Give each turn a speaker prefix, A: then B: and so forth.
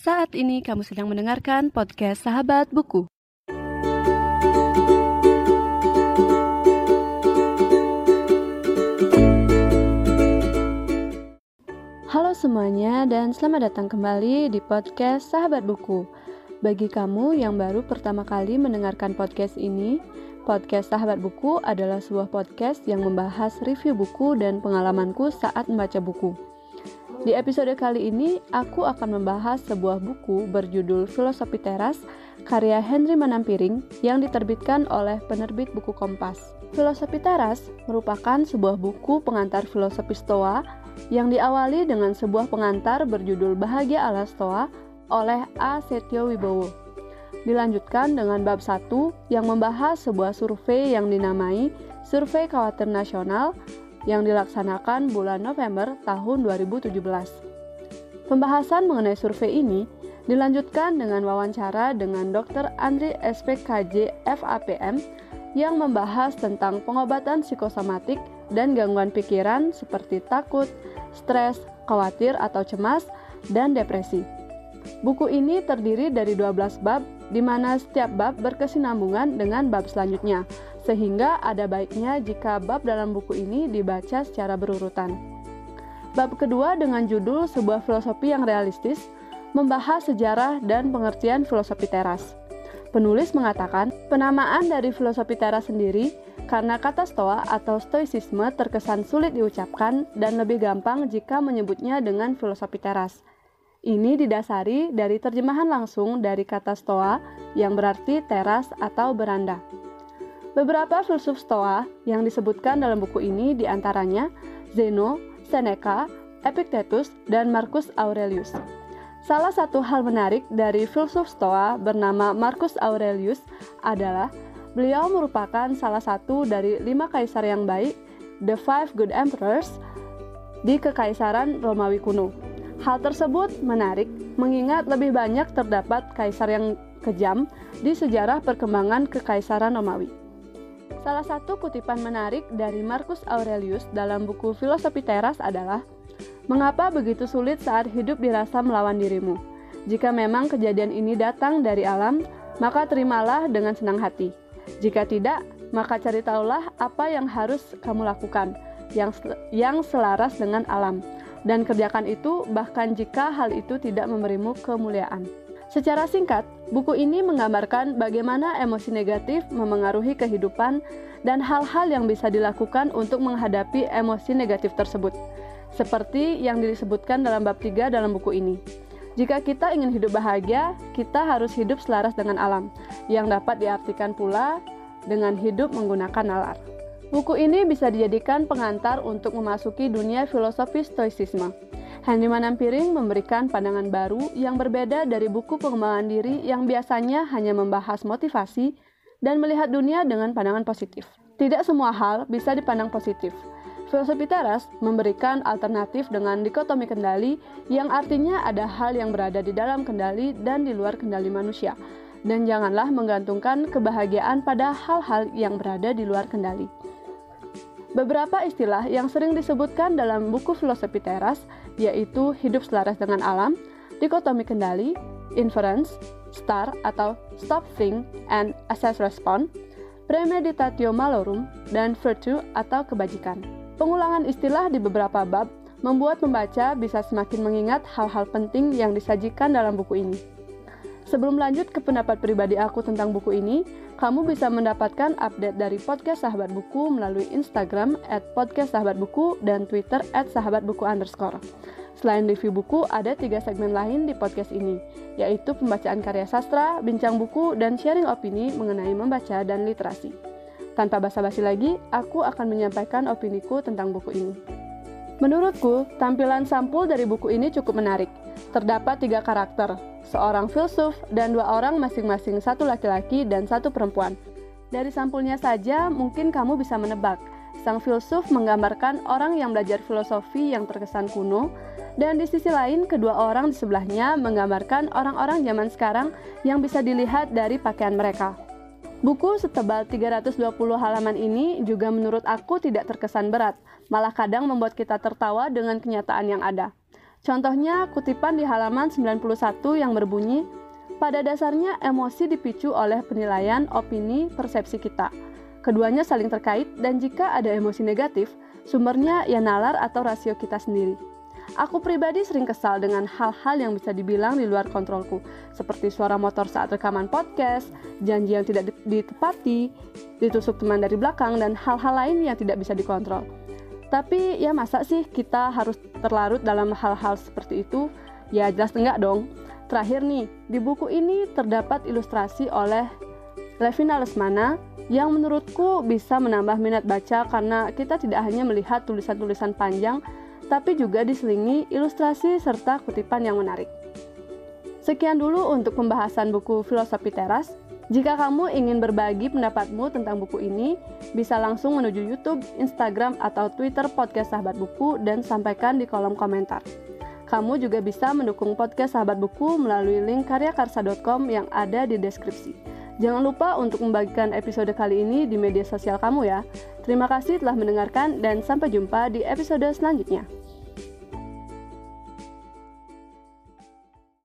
A: Saat ini kamu sedang mendengarkan podcast Sahabat Buku. Halo semuanya dan selamat datang kembali di podcast Sahabat Buku. Bagi kamu yang baru pertama kali mendengarkan podcast ini, podcast Sahabat Buku adalah sebuah podcast yang membahas review buku dan pengalamanku saat membaca buku. Di episode kali ini, aku akan membahas sebuah buku berjudul Filosofi Teras karya Henry Manampiring yang diterbitkan oleh penerbit buku Kompas. Filosofi Teras merupakan sebuah buku pengantar filosofi Stoa yang diawali dengan sebuah pengantar berjudul Bahagia ala Stoa oleh A. Setio Wibowo. Dilanjutkan dengan bab 1 yang membahas sebuah survei yang dinamai Survei Khawatir Nasional yang dilaksanakan bulan November tahun 2017. Pembahasan mengenai survei ini dilanjutkan dengan wawancara dengan Dr. Andri SPKJ FAPM yang membahas tentang pengobatan psikosomatik dan gangguan pikiran seperti takut, stres, khawatir atau cemas, dan depresi. Buku ini terdiri dari 12 bab, di mana setiap bab berkesinambungan dengan bab selanjutnya, sehingga ada baiknya jika bab dalam buku ini dibaca secara berurutan. Bab kedua dengan judul Sebuah Filosofi yang Realistis membahas sejarah dan pengertian filosofi teras. Penulis mengatakan, penamaan dari filosofi teras sendiri karena kata stoa atau stoicisme terkesan sulit diucapkan dan lebih gampang jika menyebutnya dengan filosofi teras. Ini didasari dari terjemahan langsung dari kata stoa yang berarti teras atau beranda. Beberapa filsuf Stoa yang disebutkan dalam buku ini di antaranya Zeno, Seneca, Epictetus, dan Marcus Aurelius. Salah satu hal menarik dari filsuf Stoa bernama Marcus Aurelius adalah beliau merupakan salah satu dari lima kaisar yang baik, the five good emperors, di kekaisaran Romawi kuno. Hal tersebut menarik mengingat lebih banyak terdapat kaisar yang kejam di sejarah perkembangan kekaisaran Romawi. Salah satu kutipan menarik dari Marcus Aurelius dalam buku Filosofi Teras adalah Mengapa begitu sulit saat hidup dirasa melawan dirimu? Jika memang kejadian ini datang dari alam, maka terimalah dengan senang hati. Jika tidak, maka cari tahulah apa yang harus kamu lakukan yang yang selaras dengan alam dan kerjakan itu bahkan jika hal itu tidak memberimu kemuliaan. Secara singkat, buku ini menggambarkan bagaimana emosi negatif memengaruhi kehidupan dan hal-hal yang bisa dilakukan untuk menghadapi emosi negatif tersebut. Seperti yang disebutkan dalam bab 3 dalam buku ini. Jika kita ingin hidup bahagia, kita harus hidup selaras dengan alam, yang dapat diartikan pula dengan hidup menggunakan nalar. Buku ini bisa dijadikan pengantar untuk memasuki dunia filosofi stoicisme Henry Manampiring memberikan pandangan baru yang berbeda dari buku pengembangan diri yang biasanya hanya membahas motivasi dan melihat dunia dengan pandangan positif. Tidak semua hal bisa dipandang positif. Filosofi teras memberikan alternatif dengan dikotomi kendali yang artinya ada hal yang berada di dalam kendali dan di luar kendali manusia. Dan janganlah menggantungkan kebahagiaan pada hal-hal yang berada di luar kendali. Beberapa istilah yang sering disebutkan dalam buku filosofi teras yaitu hidup selaras dengan alam, dikotomi kendali, inference, star atau stop think and assess respond, premeditatio malorum, dan virtue atau kebajikan. Pengulangan istilah di beberapa bab membuat pembaca bisa semakin mengingat hal-hal penting yang disajikan dalam buku ini. Sebelum lanjut ke pendapat pribadi aku tentang buku ini, kamu bisa mendapatkan update dari podcast Sahabat Buku melalui Instagram at podcast dan Twitter at Sahabat underscore. Selain review buku, ada tiga segmen lain di podcast ini, yaitu pembacaan karya sastra, bincang buku, dan sharing opini mengenai membaca dan literasi. Tanpa basa-basi lagi, aku akan menyampaikan opiniku tentang buku ini. Menurutku, tampilan sampul dari buku ini cukup menarik. Terdapat tiga karakter, seorang filsuf, dan dua orang masing-masing satu laki-laki dan satu perempuan. Dari sampulnya saja mungkin kamu bisa menebak. Sang filsuf menggambarkan orang yang belajar filosofi yang terkesan kuno, dan di sisi lain kedua orang di sebelahnya menggambarkan orang-orang zaman sekarang yang bisa dilihat dari pakaian mereka. Buku setebal 320 halaman ini juga menurut aku tidak terkesan berat, malah kadang membuat kita tertawa dengan kenyataan yang ada. Contohnya kutipan di halaman 91 yang berbunyi, pada dasarnya emosi dipicu oleh penilaian, opini, persepsi kita. Keduanya saling terkait dan jika ada emosi negatif, sumbernya ya nalar atau rasio kita sendiri. Aku pribadi sering kesal dengan hal-hal yang bisa dibilang di luar kontrolku, seperti suara motor saat rekaman podcast, janji yang tidak ditepati, ditusuk teman dari belakang, dan hal-hal lain yang tidak bisa dikontrol. Tapi ya masa sih kita harus terlarut dalam hal-hal seperti itu? Ya jelas enggak dong. Terakhir nih, di buku ini terdapat ilustrasi oleh Levina Lesmana yang menurutku bisa menambah minat baca karena kita tidak hanya melihat tulisan-tulisan panjang tapi juga diselingi ilustrasi serta kutipan yang menarik. Sekian dulu untuk pembahasan buku Filosofi Teras. Jika kamu ingin berbagi pendapatmu tentang buku ini, bisa langsung menuju YouTube, Instagram, atau Twitter podcast Sahabat Buku dan sampaikan di kolom komentar. Kamu juga bisa mendukung podcast Sahabat Buku melalui link karyakarsa.com yang ada di deskripsi. Jangan lupa untuk membagikan episode kali ini di media sosial kamu ya. Terima kasih telah mendengarkan dan sampai jumpa di episode selanjutnya.